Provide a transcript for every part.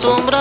acostumbro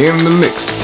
in the mix.